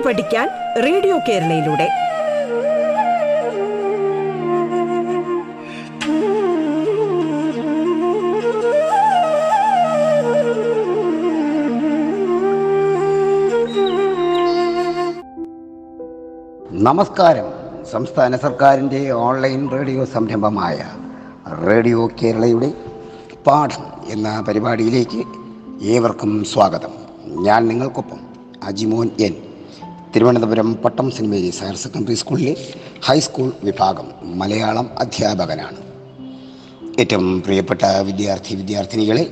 കേട്ടു പഠിക്കാൻ റേഡിയോ കേരളയിലൂടെ. നമസ്കാരം. സംസ്ഥാന സർക്കാരിന്റെ ഓൺലൈൻ റേഡിയോ സംരംഭമായ റേഡിയോ കേരളയുടെ പാഠം എന്ന പരിപാടിയിലേക്ക് ഏവർക്കും സ്വാഗതം. ഞാൻ നിങ്ങൾക്കൊപ്പം Ajimon N. Thiruvananthapuram Pattom saint Mary's higher secondary സ്കൂളിലെ ഹൈസ്കൂൾ വിഭാഗം മലയാളം അധ്യാപകനാണ്. ഏറ്റവും പ്രിയപ്പെട്ട വിദ്യാർത്ഥി വിദ്യാർത്ഥിനികളെ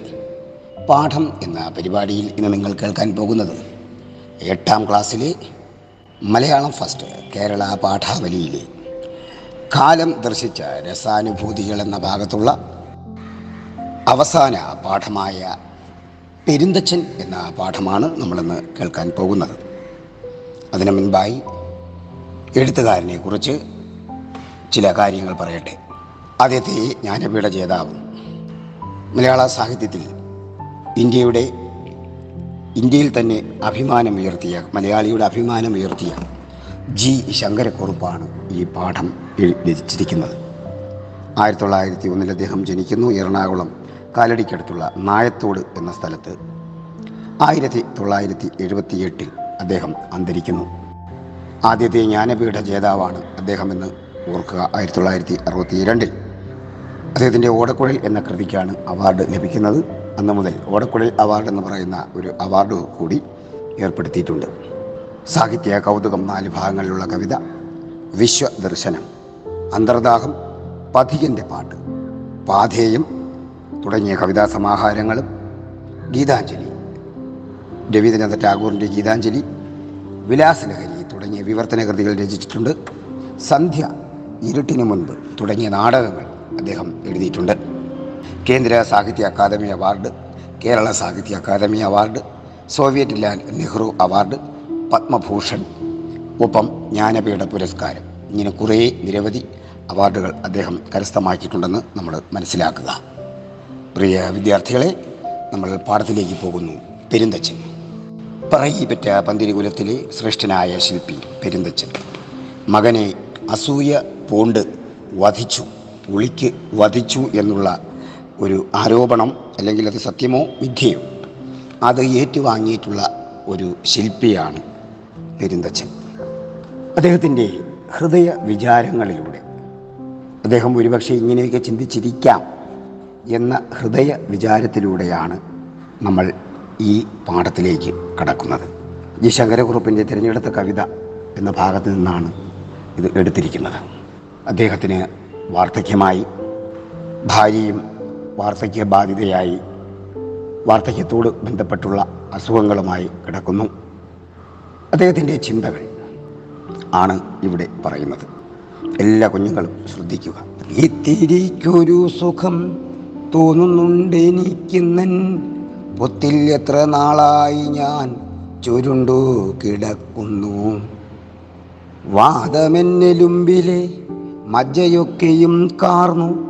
പാഠം എന്ന പരിപാടിയിൽ ഇന്ന് നിങ്ങൾ കേൾക്കാൻ പോകുന്നത് എട്ടാം ക്ലാസ്സിലെ മലയാളം ഫസ്റ്റ് കേരള പാഠാവലിയിലെ കാലം ദർശിച്ച രസാനുഭൂതികൾ എന്ന ഭാഗത്തുള്ള അവസാന പാഠമായ പെരുന്തച്ഛൻ എന്ന പാഠമാണ് നമ്മളിന്ന് കേൾക്കാൻ പോകുന്നത്. അതിനു മുൻപായി എഴുത്തുകാരനെ കുറിച്ച് ചില കാര്യങ്ങൾ പറയട്ടെ. ആദ്യത്തെ ജ്ഞാനപീഠ ജേതാവ്. മലയാള സാഹിത്യത്തിൽ ഇന്ത്യയുടെ ഇന്ത്യയിൽ തന്നെ അഭിമാനം അഭിമാനമുയർത്തിയ മലയാളിയുടെ അഭിമാനം അഭിമാനമുയർത്തിയ ജി. ശങ്കരക്കുറുപ്പാണ് ഈ പാഠം രചിച്ചിരിക്കുന്നത്. ആയിരത്തി തൊള്ളായിരത്തി ഒന്നിൽ അദ്ദേഹം ജനിക്കുന്നു. എറണാകുളം കാലടിക്കടുത്തുള്ള നായത്തോട് എന്ന സ്ഥലത്ത്. ആയിരത്തി തൊള്ളായിരത്തി എഴുപത്തിയെട്ടിൽ അദ്ദേഹം അന്തരിക്കുന്നു. ആദ്യത്തെ ജ്ഞാനപീഠ ജേതാവാണ് അദ്ദേഹം എന്ന് ഓർക്കുക ആയിരത്തി തൊള്ളായിരത്തി അറുപത്തി രണ്ടിൽ അദ്ദേഹത്തിന്റെ ഓടക്കുഴൽ എന്ന കൃതിക്കാണ് അവാർഡ് ലഭിക്കുന്നത്. അന്ന് മുതൽ ഓടക്കുഴൽ അവാർഡ് എന്ന് പറയുന്ന ഒരു അവാർഡ് കൂടി ഏർപ്പെടുത്തിയിട്ടുണ്ട്. സാഹിത്യ കൗതുകം നാല് ഭാഗങ്ങളിലുള്ള കവിത വിശ്വദർശനം അന്തർദാഹം പഥികന്റെ പാട്ട് പാധേയം തുടങ്ങിയ കവിതാ സമാഹാരങ്ങളും ഗീതാഞ്ജലി രവീന്ദ്രനാഥ ടാഗോറിന്റെ ഗീതാഞ്ജലി വിലാസലഹരി തുടങ്ങിയ വിവർത്തന കൃതികൾ രചിച്ചിട്ടുണ്ട്. സന്ധ്യ ഇരുട്ടിനു മുൻപ് തുടങ്ങിയ നാടകങ്ങൾ അദ്ദേഹം എഴുതിയിട്ടുണ്ട്. കേന്ദ്ര സാഹിത്യ Akademi award Kerala Sahitya Akademi award Soviet land Nehru award Padma Bhushan ഒപ്പം ജ്ഞാനപീഠ പുരസ്കാരം. ഇങ്ങനെ കുറേ നിരവധി അവാർഡുകൾ അദ്ദേഹം കരസ്ഥമാക്കിയിട്ടുണ്ടെന്ന് നമ്മൾ മനസ്സിലാക്കുക. പ്രിയ വിദ്യാർത്ഥികളെ നമ്മൾ പാഠത്തിലേക്ക് പോകുന്നു. പെരുന്തച്ചൻ. പറയിപ്പറ്റ പന്തിരികുലത്തിലെ ശ്രേഷ്ഠനായ ശില്പി പെരുന്തച്ചൻ. മകനെ അസൂയ പൂണ്ട് വധിച്ചു ഉളിക്ക് വധിച്ചു എന്നുള്ള ഒരു ആരോപണം അല്ലെങ്കിൽ അത് സത്യമോ മിഥ്യയോ? അത് ഏറ്റുവാങ്ങിയിട്ടുള്ള ഒരു ശില്പിയാണ് പെരുന്തച്ചൻ. അദ്ദേഹത്തിന്റെ ഹൃദയ വിചാരങ്ങളിലൂടെ അദ്ദേഹം ഒരുപക്ഷെ ഇങ്ങനെയൊക്കെ ചിന്തിച്ചിരിക്കാം എന്ന ഹൃദയ വിചാരത്തിലൂടെയാണ് നമ്മൾ ഈ പാഠത്തിലേക്ക് കടക്കുന്നത്. ജി ശങ്കരക്കുറുപ്പിന്റെ തിരഞ്ഞെടുത്ത കവിത എന്ന ഭാഗത്ത് നിന്നാണ് ഇത് എടുത്തിരിക്കുന്നത്. അദ്ദേഹത്തിന് വാർദ്ധക്യമായി ഭാര്യയും വാർദ്ധക്യ ബാധിതയായി വാർദ്ധക്യത്തോട് ബന്ധപ്പെട്ടുള്ള അസുഖങ്ങളുമായി കിടക്കുന്നു. അദ്ദേഹത്തിന്റെ ചിന്തകൾ ആണ് ഇവിടെ പറയുന്നത്. എല്ലാ കുഞ്ഞുങ്ങളും ശ്രദ്ധിക്കുക. ഇത്തിരിക്കൊരു സുഖം തോന്നുന്നുണ്ട് എനിക്കിന്നൻ പൊത്തിൽ എത്ര നാളായി ഞാൻ ചുരുണ്ടു കിടക്കുന്നു. വാദമെന്നെലുമ്പിലെ മജ്ജയൊക്കെയും കാർന്നു.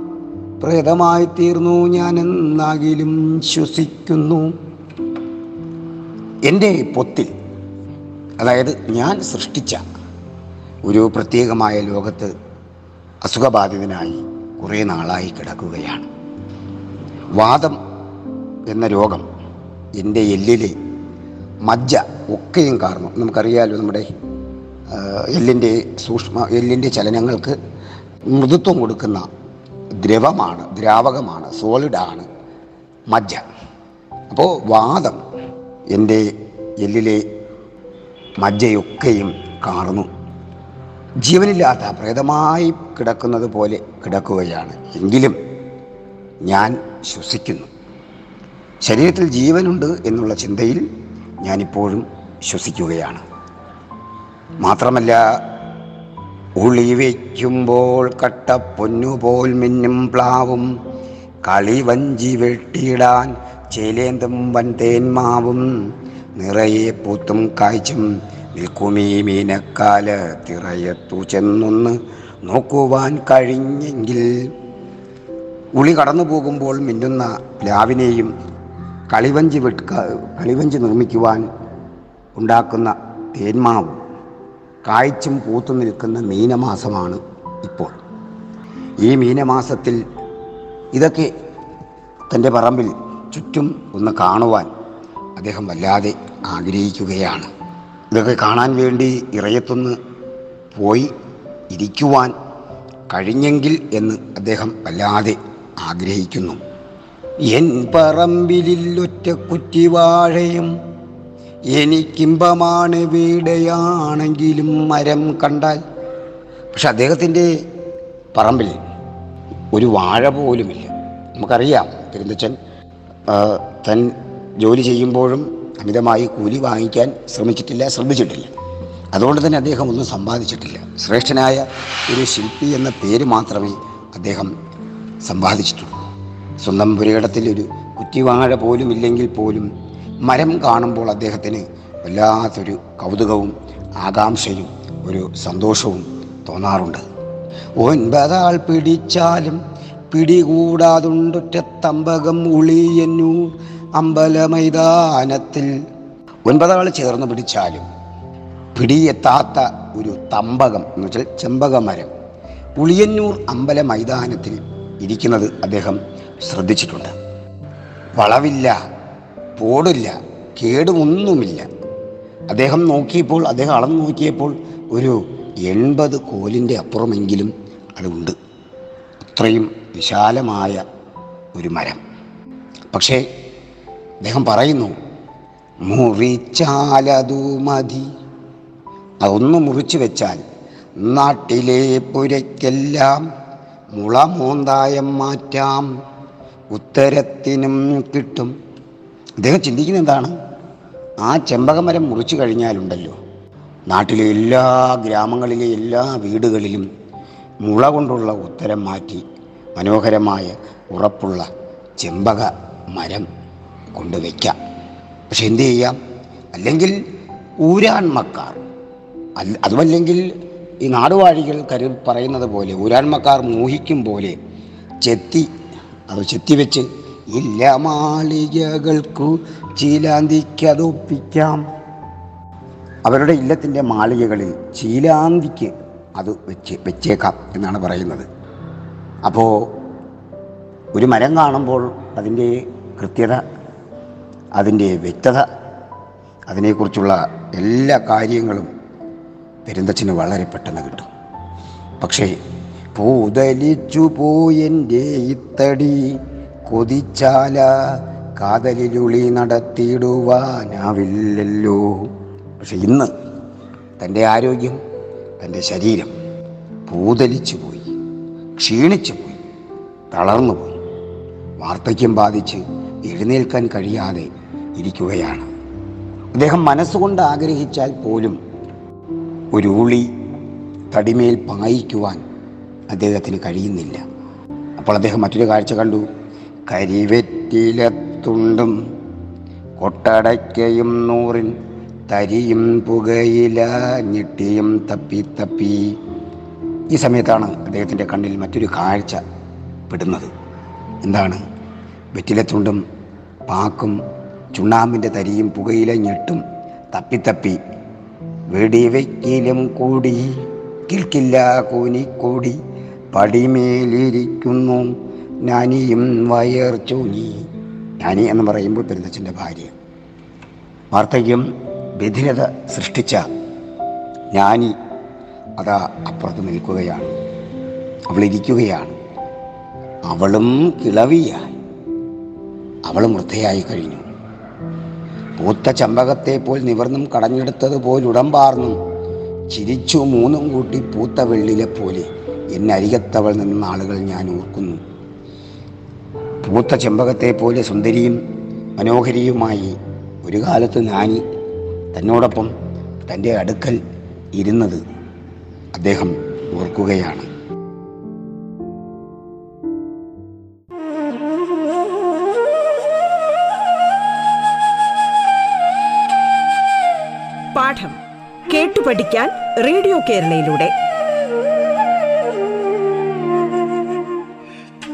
പ്രേതമായി തീർന്നു ഞാൻ എന്നാകിലും ശ്വസിക്കുന്നു. എന്റെ പൊത്തിൽ അതായത് ഞാൻ സൃഷ്ടിച്ച ഒരു പ്രത്യേകമായ ലോകത്ത് അസുഖബാധിതനായി കുറേ നാളായി കിടക്കുകയാണ്. വാദം എന്ന രോഗം എന്റെ എല്ലിലെ മജ്ജ ഒക്കെയും കാരണം നമുക്കറിയാലോ നമ്മുടെ എല്ലിന്റെ സൂക്ഷ്മ എല്ലിന്റെ ചലനങ്ങൾക്ക് മൃദുത്വം കൊടുക്കുന്ന ദ്രവമാണ് ദ്രാവകമാണ് സോളിഡാണ് മജ്ജ. അപ്പോൾ വാദം എന്റെ എല്ലിലെ മജ്ജയൊക്കെയും കാർന്നു ജീവനില്ലാത്ത പ്രേതമായി കിടക്കുന്നത് പോലെ കിടക്കുകയാണ്. എങ്കിലും ഞാൻ ശ്വസിക്കുന്നു. ശരീരത്തിൽ ജീവനുണ്ട് എന്നുള്ള ചിന്തയിൽ ഞാനിപ്പോഴും ശ്വസിക്കുകയാണ്. മാത്രമല്ല ഉളി വയ്ക്കുമ്പോൾ കട്ട പൊന്നുപോൽ മിന്നും പ്ലാവും കളിവഞ്ചി വെട്ടിയിടാൻ ചേലേന്തും വൻ തേന്മാവും നിറയെ പൂത്തും കായ്ച്ചും നിൽക്കുമീ മീനക്കാല തിറയത്തു ചെന്നൊന്ന് നോക്കുവാൻ കഴിഞ്ഞെങ്കിൽ ഉളി കടന്നു പോകുമ്പോൾ മിന്നുന്ന പ്ലാവിനെയും കളിവഞ്ചി വെട്ടുക കളിവഞ്ചി നിർമ്മിക്കുവാൻ ഉണ്ടാക്കുന്ന തേന്മാവും കായ്ച്ചും പൂത്തു നിൽക്കുന്ന മീനമാസമാണ് ഇപ്പോൾ. ഈ മീനമാസത്തിൽ ഇതൊക്കെ തന്റെ പറമ്പിൽ ചുറ്റും ഒന്ന് കാണുവാൻ അദ്ദേഹം വല്ലാതെ ആഗ്രഹിക്കുകയാണ്. ഇതൊക്കെ കാണാൻ വേണ്ടി ഇറയത്തൊന്ന് പോയി ഇരിക്കുവാൻ കഴിഞ്ഞെങ്കിൽ എന്ന് അദ്ദേഹം വല്ലാതെ ആഗ്രഹിക്കുന്നു. എൻ പറമ്പിലിൽ ഒറ്റ കുറ്റിവാഴയും എനിക്കിമ്പമാണ് വീടയാണെങ്കിലും മരം കണ്ടാൽ. പക്ഷെ അദ്ദേഹത്തിന്റെ പറമ്പിൽ ഒരു വാഴ പോലുമില്ല. നമുക്കറിയാം പെരുന്തച്ചൻ തൻ ജോലി ചെയ്യുമ്പോഴും അമിതമായി കൂലി വാങ്ങിക്കാൻ ശ്രമിച്ചിട്ടില്ല ശ്രമിച്ചിട്ടില്ല അതുകൊണ്ട് തന്നെ അദ്ദേഹം ഒന്നും സമ്പാദിച്ചിട്ടില്ല. ശ്രേഷ്ഠനായ ഒരു ശില്പി എന്ന പേര് മാത്രമേ അദ്ദേഹം സമ്പാദിച്ചിട്ടുള്ളൂ. സ്വന്തം പുരയിടത്തിൽ കുറ്റിവാഴ പോലും ഇല്ലെങ്കിൽ പോലും മരം കാണുമ്പോൾ അദ്ദേഹത്തിന് വല്ലാത്തൊരു കൗതുകവും ആകാംക്ഷയും ഒരു സന്തോഷവും തോന്നാറുണ്ട്. ഒൻപതാൾ പിടിച്ചാലും പിടികൂടാതുണ്ടൊറ്റത്തമ്പകം തമ്പകം ഉളിയന്നു അമ്പലമൈതാനത്തിൽ. ഒൻപതാൾ ചേർന്ന് പിടിച്ചാലും പിടിയെത്താത്ത ഒരു തമ്പകം എന്ന് വെച്ചാൽ ചെമ്പകമരം പുളിയന്നൂർ അമ്പല മൈതാനത്തിൽ ഇരിക്കുന്നത് അദ്ദേഹം ശ്രദ്ധിച്ചിട്ടുണ്ട്. വളവില്ല പോടില്ല കേടുമൊന്നുമില്ല. അദ്ദേഹം നോക്കിയപ്പോൾ അദ്ദേഹം അളന്നു നോക്കിയപ്പോൾ ഒരു എൺപത് കോലിന്റെ അപ്പുറമെങ്കിലും അതുണ്ട്. അത്രയും വിശാലമായ ഒരു മരം. പക്ഷേ അദ്ദേഹം പറയുന്നു മുറിച്ചാലതു മതി. അതൊന്ന് മുറിച്ചു വെച്ചാൽ നാട്ടിലെ പുരയ്ക്കെല്ലാം മുളമോന്തായം മാറ്റാം. ഉത്തരത്തിനും കിട്ടും. അദ്ദേഹം ചിന്തിക്കുന്ന എന്താണ്? ആ ചെമ്പകമരം മുറിച്ചു കഴിഞ്ഞാലുണ്ടല്ലോ. നാട്ടിലെ എല്ലാ ഗ്രാമങ്ങളിലെ എല്ലാ വീടുകളിലും മുള കൊണ്ടുള്ള ഉത്തരം മാറ്റി മനോഹരമായ ഉറപ്പുള്ള ചെമ്പക മരം കൊണ്ടുവയ്ക്കാം. പക്ഷെ എന്തു ചെയ്യാം? അല്ലെങ്കിൽ ഊരാൺമക്കാർ അല്ല അതുമല്ലെങ്കിൽ ഈ നാടുവാഴികൾ കരു പറയുന്നത് പോലെ ഊരാൺമക്കാർ മോഹിക്കും പോലെ ചെത്തി അത് ചെത്തിവെച്ച് ഇല്ല മാളികകൾക്കു ചീലാന്തിക്കതൊപ്പിക്കാം. അവരുടെ ഇല്ലത്തിന്റെ മാളികകളിൽ ചീലാന്തിക്ക് അത് വെച്ച് വെച്ചേക്കാം എന്നാണ് പറയുന്നത്. അപ്പോൾ ഒരു മരം കാണുമ്പോൾ അതിന്റെ കൃത്യത അതിന്റെ വ്യക്തത അതിനെക്കുറിച്ചുള്ള എല്ലാ കാര്യങ്ങളും പെരുന്തച്ഛന് വളരെ പെട്ടെന്ന് കിട്ടും. പക്ഷേ പൂതലിച്ചു പോയെന്റെ ഇത്തടി കൊതിച്ചാല കാതലിലുളി നടത്തിയിടുവാനാവില്ലല്ലോ. പക്ഷെ ഇന്ന് തന്റെ ആരോഗ്യം തന്റെ ശരീരം പൂതലിച്ചു പോയി ക്ഷീണിച്ചു പോയി തളർന്നു പോയി വാർദ്ധക്യം ബാധിച്ച് എഴുന്നേൽക്കാൻ കഴിയാതെ ഇരിക്കുകയാണ്. അദ്ദേഹം മനസ്സുകൊണ്ട് ആഗ്രഹിച്ചാൽ പോലും ഒരു ഉളി തടിമേൽ പായിക്കുവാൻ അദ്ദേഹത്തിന് കഴിയുന്നില്ല. അപ്പോൾ അദ്ദേഹം മറ്റൊരു കാഴ്ച കണ്ടു. കരിവെറ്റിലത്തുണ്ടും കൊട്ടടയ്ക്കയും നൂറിൻ തരിയും പുകയില ഞെട്ടിയും തപ്പി തപ്പി. ഈ സമയത്താണ് അദ്ദേഹത്തിന്റെ കണ്ണിൽ മറ്റൊരു കാഴ്ച പെടുന്നത്. എന്താണ്? വെറ്റിലത്തുണ്ടും പാക്കും ചുണ്ണാമ്പിന്റെ തരിയും പുകയില ഞെട്ടും തപ്പിത്തപ്പി വെടിവെക്കിലും കൂടി കിൽക്കില്ല കൂനിക്കൂടി പടിമേലിരിക്കുന്നു. നാനിയും വയർ ചൂങ്ങി നാനി എന്ന് പറയുമ്പോൾ പെരുന്തച്ഛന്റെ ഭാര്യ. വാർദ്ധക്യം ബധിരത സൃഷ്ടിച്ച ജ്ഞാനി അതാ അപ്പുറത്ത് നിൽക്കുകയാണ്. അവളിരിക്കുകയാണ് അവളും കിളവിയായി. അവൾ വൃദ്ധയായി കഴിഞ്ഞു. പൂത്ത ചമ്പകത്തെ പോൽ നിവർന്നും കടഞ്ഞെടുത്തതുപോലുടമ്പാർന്നും ചിരിച്ചു മൂന്നും കൂട്ടി പൂത്ത വെള്ളിലെ പോലെ എന്നരികത്തവൾ നിന്ന നാളുകൾ ഞാൻ ഓർക്കുന്നു. പൂത്ത ചെമ്പകത്തെ പോലെ സുന്ദരിയും മനോഹരിയുമായി ഒരു കാലത്ത് നാനി തന്നോടൊപ്പം തന്റെ അടുക്കൽ ഇരുന്നത് അദ്ദേഹം ഓർക്കുകയാണ്. പാഠം കേട്ടു പഠിക്കാൻ റേഡിയോ കേരളയിലൂടെ.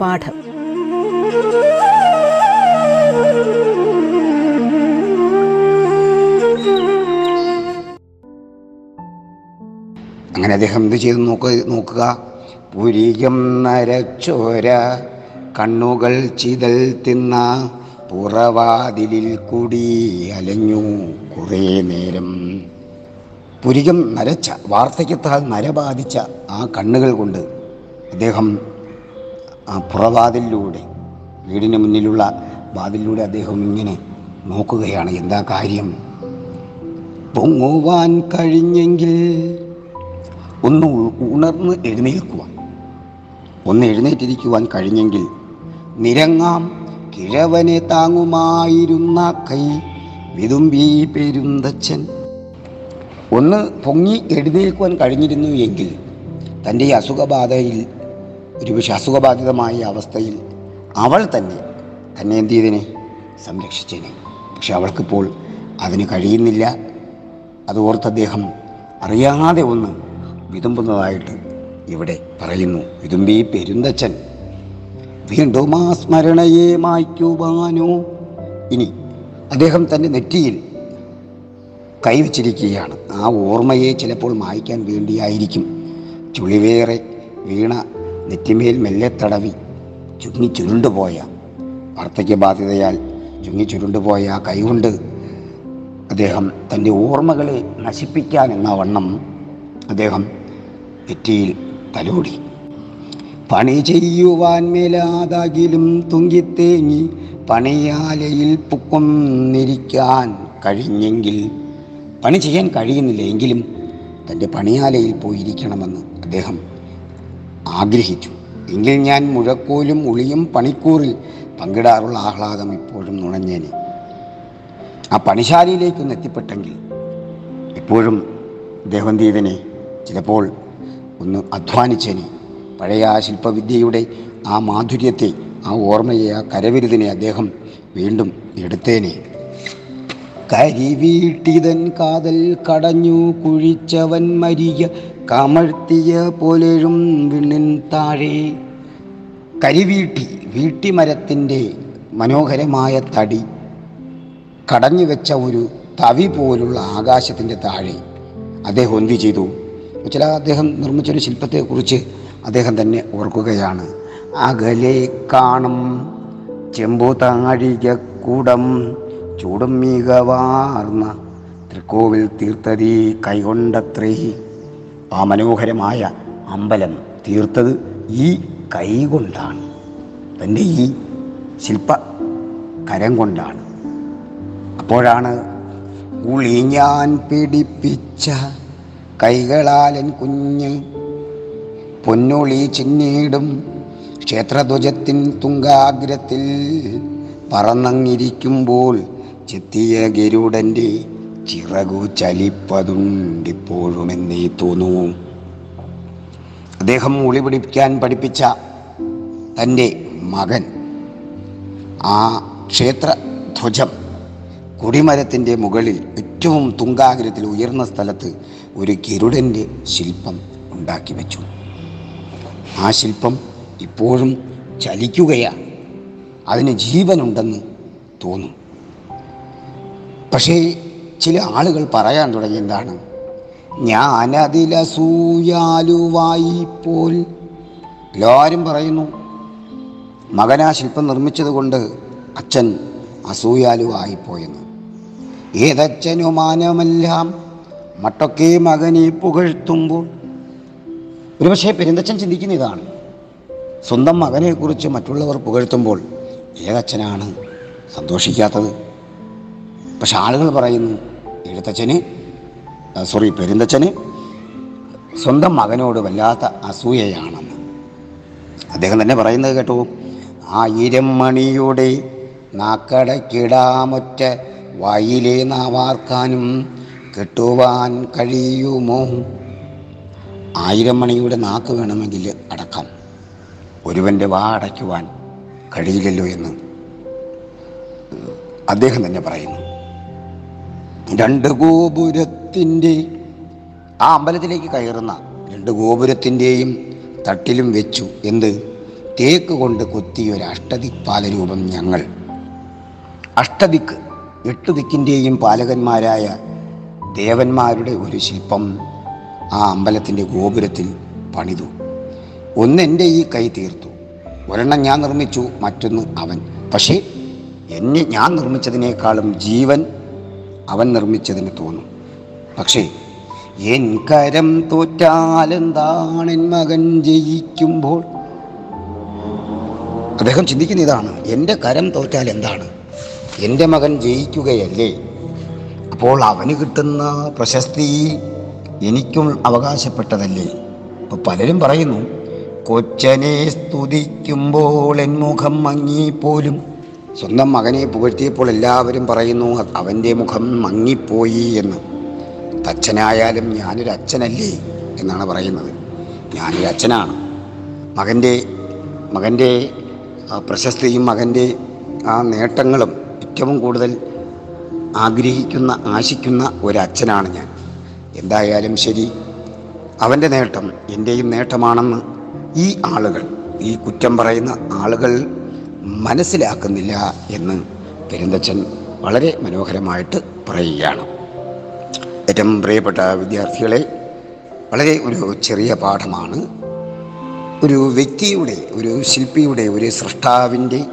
പാഠം. അങ്ങനെ അദ്ദേഹം എന്ത് ചെയ്തു? നോക്ക നോക്കുക. പുരികം നരച്ചോര കണ്ണുകൾ ചിതൽ തിന്ന പുറവാതിലിൽ കൂടി അലഞ്ഞു കുറേ നേരം. പുരികം നരച്ച വാർദ്ധക്യത്താൽ നരബാധിച്ച ആ കണ്ണുകൾ കൊണ്ട് അദ്ദേഹം ആ പുറവാതിലൂടെ വീടിന് മുന്നിലുള്ള വാതിലിലൂടെ അദ്ദേഹം ഇങ്ങനെ നോക്കുകയാണ് എന്താ കാര്യം? പൊങ്ങുവാൻ കഴിഞ്ഞെങ്കിൽ ഒന്ന് ഉണർന്ന് എഴുന്നേൽക്കുവാൻ ഒന്ന് എഴുന്നേറ്റിരിക്കുവാൻ കഴിഞ്ഞെങ്കിൽ നിരങ്ങാം കിഴവനെ താങ്ങുമായിരുന്ന കൈ വിതുമ്പി പെരുന്തച്ഛൻ. ഒന്ന് പൊങ്ങി എഴുന്നേൽക്കുവാൻ കഴിഞ്ഞിരുന്നു എങ്കിൽ തന്റെ ഈ ഒരുപക്ഷെ അസുഖബാധിതമായ അവസ്ഥയിൽ അവൾ തന്നെ തന്നെ എന്ത് ചെയ്തിനെ? സംരക്ഷിച്ചേനെ. പക്ഷെ അവൾക്കിപ്പോൾ അതിന് കഴിയുന്നില്ല. അത് ഓർത്ത് അദ്ദേഹം അറിയാതെ ഒന്ന് വിതുമ്പുന്നതായിട്ട് ഇവിടെ പറയുന്നു. വിതുമ്പി പെരുന്തച്ഛൻ വീണ്ടും ആ സ്മരണയെ മായ്ക്കുവാനോ? ഇനി അദ്ദേഹം തന്റെ നെറ്റിയിൽ കൈവച്ചിരിക്കുകയാണ് ആ ഓർമ്മയെ ചിലപ്പോൾ മായ്ക്കാൻ വേണ്ടിയായിരിക്കും. ചുളിവേറെ വീണ നെറ്റിമേൽ മെല്ലെ തടവി ചുങ്ങി ചുരുണ്ടുപോയ വാർദ്ധക്യബാധിതയാൽ ചുങ്ങി ചുരുണ്ടുപോയ ആ കൈകൊണ്ട് അദ്ദേഹം തന്റെ ഓർമ്മകളെ നശിപ്പിക്കാൻ എന്ന വണ്ണം അദ്ദേഹം നെറ്റിയിൽ തലോടി. പണി ചെയ്യുവാൻ മേലാതാകിലും തുങ്കിത്തേങ്ങി പണിയാലയിൽ പുക്കൊന്നിരിക്കാൻ കഴിഞ്ഞെങ്കിൽ പണി ചെയ്യാൻ കഴിയുന്നില്ല എങ്കിലും തന്റെ പണിയാലയിൽ പോയിരിക്കണമെന്ന് അദ്ദേഹം ആഗ്രഹിച്ചു. എങ്കിൽ ഞാൻ മുഴക്കോലും ഉളിയും പണിക്കൂറിൽ പങ്കിടാറുള്ള ആഹ്ലാദം ഇപ്പോഴും നുണഞ്ഞേനെ. ആ പണിശാലയിലേക്കൊന്ന് എത്തിപ്പെട്ടെങ്കിൽ ഇപ്പോഴും ദേവന്തീതനെ ചിലപ്പോൾ ഒന്ന് അധ്വാനിച്ചേനെ. പഴയ ആ ശില്പവിദ്യയുടെ ആ മാധുര്യത്തെ ആ ഓർമ്മയെ ആ കരവിരുതിനെ അദ്ദേഹം വീണ്ടും എടുത്തേനെ. കരിവീട്ടിതൻ കാതൽ കടഞ്ഞു കുഴിച്ചവൻ മരിയ കമഴ്ത്തിയ പോലെഴും വിണ്ണിൻ താഴെ. കരിവീട്ടി വീട്ടിമരത്തിന്റെ മനോഹരമായ തടി. കടഞ്ഞു വെച്ച ഒരു തവി പോലുള്ള ആകാശത്തിന്റെ താഴെ. അദ്ദേഹം എന്ത് ചെയ്തു? ചില അദ്ദേഹം നിർമ്മിച്ചൊരു ശില്പത്തെക്കുറിച്ച് അദ്ദേഹം തന്നെ ഓർക്കുകയാണ്. അകലെ കാണും ചെമ്പു താഴിക കൂടം ചൂടും മികവാർന്ന തൃക്കോവിൽ തീർത്തതീ കൈകൊണ്ടത്രേ. ആ മനോഹരമായ അമ്പലം തീർത്തത് ഈ കൈകൊണ്ടാണ്. തന്റെ ഈ ശില്പ കരം കൊണ്ടാണ്. അപ്പോഴാണ് ഉളിഞ്ഞാൻ പിടിപ്പിച്ച കൈകളാലൻ കുഞ്ഞ് പൊന്നുളി ചിന്നീടും. ക്ഷേത്രധ്വജത്തിൻ തുങ്കാഗ്രത്തിൽ പറന്നങ്ങിരിക്കുമ്പോൾ ചെത്തിയ ഗരുഡന്റെ ചിറകു ചലിപ്പതുണ്ടിപ്പോഴുമെന്നേ തോന്നുന്നു അദ്ദേഹം ഉളി പിടിപ്പിക്കാൻ പഠിപ്പിച്ച തന്റെ മകൻ ആ ക്ഷേത്ര ധ്വജം കൊടിമരത്തിന്റെ മുകളിൽ ഏറ്റവും തുങ്കാഗ്രത്തിൽ ഉയർന്ന സ്ഥലത്ത് ഒരു ഗരുഡന്റെ ശില്പം ഉണ്ടാക്കി വെച്ചു. ആ ശില്പം ഇപ്പോഴും ചലിക്കുകയാണ് അതിന് ജീവനുണ്ടെന്ന് തോന്നും. പക്ഷേ ചില ആളുകൾ പറയാൻ തുടങ്ങി എന്താണ്? ഞാനതിലസൂയാലുവായി പോൽ എല്ലാവരും പറയുന്നു. മകനാ ശില്പം നിർമ്മിച്ചത് കൊണ്ട് അച്ഛൻ അസൂയാലുവായിപ്പോയെന്ന്. ഏതച്ഛനുമാനമെല്ലാം മട്ടൊക്കെ മകനെ പുകഴ്ത്തുമ്പോൾ. ഒരുപക്ഷെ പെരുന്തച്ഛൻ ചിന്തിക്കുന്ന ഇതാണ്. സ്വന്തം മകനെക്കുറിച്ച് മറ്റുള്ളവർ പുകഴ്ത്തുമ്പോൾ ഏതച്ഛനാണ് സന്തോഷിക്കാത്തത്? പക്ഷെ ആളുകൾ പറയുന്നു എഴുത്തച്ഛന് സോറി പെരുന്തച്ഛന് സ്വന്തം മകനോട് വല്ലാത്ത അസൂയയാണെന്ന്. അദ്ദേഹം തന്നെ പറയുന്നത് കേട്ടു ആയിരം മണിയുടെ നാക്കടക്കിടാമൊറ്റ വായിലെ നാവാർക്കാനും കെട്ടുവാൻ കഴിയുമോ? ആയിരം മണിയുടെ നാക്ക് വേണമെങ്കിൽ അടക്കാം ഒരുവന്റെ വാ അടയ്ക്കുവാൻ കഴിയില്ലല്ലോ എന്ന്. അദ്ദേഹം തന്നെ പറയുന്നു. രണ്ട് ഗോപുരത്തിന്റെ ആ അമ്പലത്തിലേക്ക് കയറുന്ന രണ്ട് ഗോപുരത്തിന്റെയും തട്ടിലും വെച്ചു. എന്ത്? തേക്ക് കൊണ്ട് കൊത്തിയ ഒരു അഷ്ടദിക്പാലരൂപം ഞങ്ങൾ. അഷ്ടദിക്ക് എട്ട് ദിക്കിന്റെയും പാലകന്മാരായ ദേവന്മാരുടെ ഒരു ശില്പം ആ അമ്പലത്തിന്റെ ഗോപുരത്തിൽ പണിതു. ഒന്ന് എന്റെ ഈ കൈ തീർത്തു. ഒരെണ്ണം ഞാൻ നിർമ്മിച്ചു മറ്റൊന്ന് അവൻ. പക്ഷേ എന്നെ ഞാൻ നിർമ്മിച്ചതിനേക്കാളും ജീവൻ അവൻ നിർമ്മിച്ചതിന് തോന്നും. പക്ഷേ എൻ കരം തോറ്റാലെന്താണെൻ മകൻ ജയിക്കുമ്പോൾ? അദ്ദേഹം ചിന്തിക്കുന്ന ഇതാണ് എന്റെ കരം തോറ്റാൽ എന്താണ്? എന്റെ മകൻ ജയിക്കുകയല്ലേ? അപ്പോൾ അവന് കിട്ടുന്ന പ്രശസ്തി എനിക്കും അവകാശപ്പെട്ടതല്ലേ? അപ്പോൾ പലരും പറയുന്നു കൊച്ചനെ സ്തുതിക്കുമ്പോൾ എൻ മുഖം മങ്ങിപ്പോലും സ്വന്തം മകനെ പുകഴ്ത്തിയപ്പോൾ എല്ലാവരും പറയുന്നു അവന്റെ മുഖം മങ്ങിപ്പോയി എന്ന്. അച്ഛനായാലും ഞാനൊരു അച്ഛനല്ലേ എന്നാണ് പറയുന്നത്. ഞാനൊരു അച്ഛനാണ്. മകന്റെ മകന്റെ പ്രശസ്തിയും മകന്റെ ആ നേട്ടങ്ങളും ഏറ്റവും കൂടുതൽ ആഗ്രഹിക്കുന്ന ആശിക്കുന്ന ഒരച്ഛനാണ് ഞാൻ. എന്തായാലും ശരി അവന്റെ നേട്ടം എന്റെയും നേട്ടമാണെന്ന് ഈ ആളുകൾ ഈ കുറ്റം പറയുന്ന ആളുകൾ മനസ്സിലാക്കുന്നില്ല എന്ന് പെരുന്തച്ഛൻ വളരെ മനോഹരമായിട്ട് പറയുകയാണ്. ഏറ്റവും പ്രിയപ്പെട്ട വിദ്യാർത്ഥികളെ വളരെ ഒരു ചെറിയ പാഠമാണ്. ഒരു വ്യക്തിയുടെ ഒരു ശില്പിയുടെ ഒരു സൃഷ്ടാവിന്റെ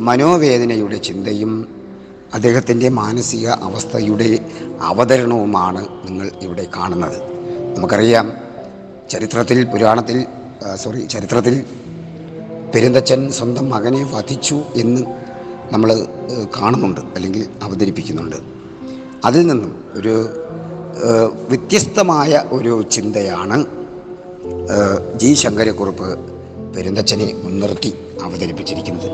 മനോവേദനയുടെ ചിന്തയും അദ്ദേഹത്തിന്റെ മാനസിക അവസ്ഥയുടെ അവതരണവുമാണ് നിങ്ങൾ ഇവിടെ കാണുന്നത്. നമുക്കറിയാം ചരിത്രത്തിൽ പുരാണത്തിൽ സോറി ചരിത്രത്തിൽ പെരുന്തച്ഛൻ സ്വന്തം മകനെ വധിച്ചു എന്ന് നമ്മൾ കാണുന്നുണ്ട് അല്ലെങ്കിൽ അവതരിപ്പിക്കുന്നുണ്ട്. അതിൽ നിന്നും ഒരു വ്യത്യസ്തമായ ഒരു ചിന്തയാണ് ജി. ശങ്കരക്കുറുപ്പ് പെരുന്തച്ഛനെ മുൻനിർത്തി അവതരിപ്പിച്ചിരിക്കുന്നത്.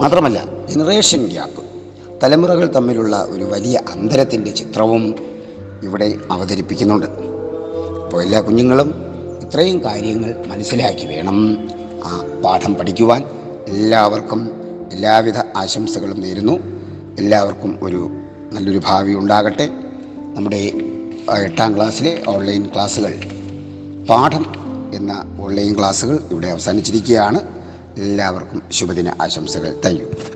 മാത്രമല്ല ജനറേഷൻ ഗ്യാപ്പ് തലമുറകൾ തമ്മിലുള്ള ഒരു വലിയ അന്തരത്തിന്റെ ചിത്രവും ഇവിടെ അവതരിപ്പിക്കുന്നുണ്ട്. അപ്പോൾ എല്ലാ കുഞ്ഞുങ്ങളും ഇത്രയും കാര്യങ്ങൾ മനസ്സിലാക്കി വേണം. ആ പാഠം പഠിക്കുവാൻ എല്ലാവർക്കും എല്ലാവിധ ആശംസകളും നേരുന്നു. എല്ലാവർക്കും ഒരു നല്ലൊരു ഭാവി ഉണ്ടാകട്ടെ. നമ്മുടെ എട്ടാം ക്ലാസ്സിലെ ഓൺലൈൻ ക്ലാസ്സുകൾ പാഠം എന്ന ഓൺലൈൻ ക്ലാസ്സുകൾ ഇവിടെ അവസാനിച്ചിരിക്കുകയാണ്. എല്ലാവർക്കും ശുഭദിന ആശംസകൾ. താങ്ക്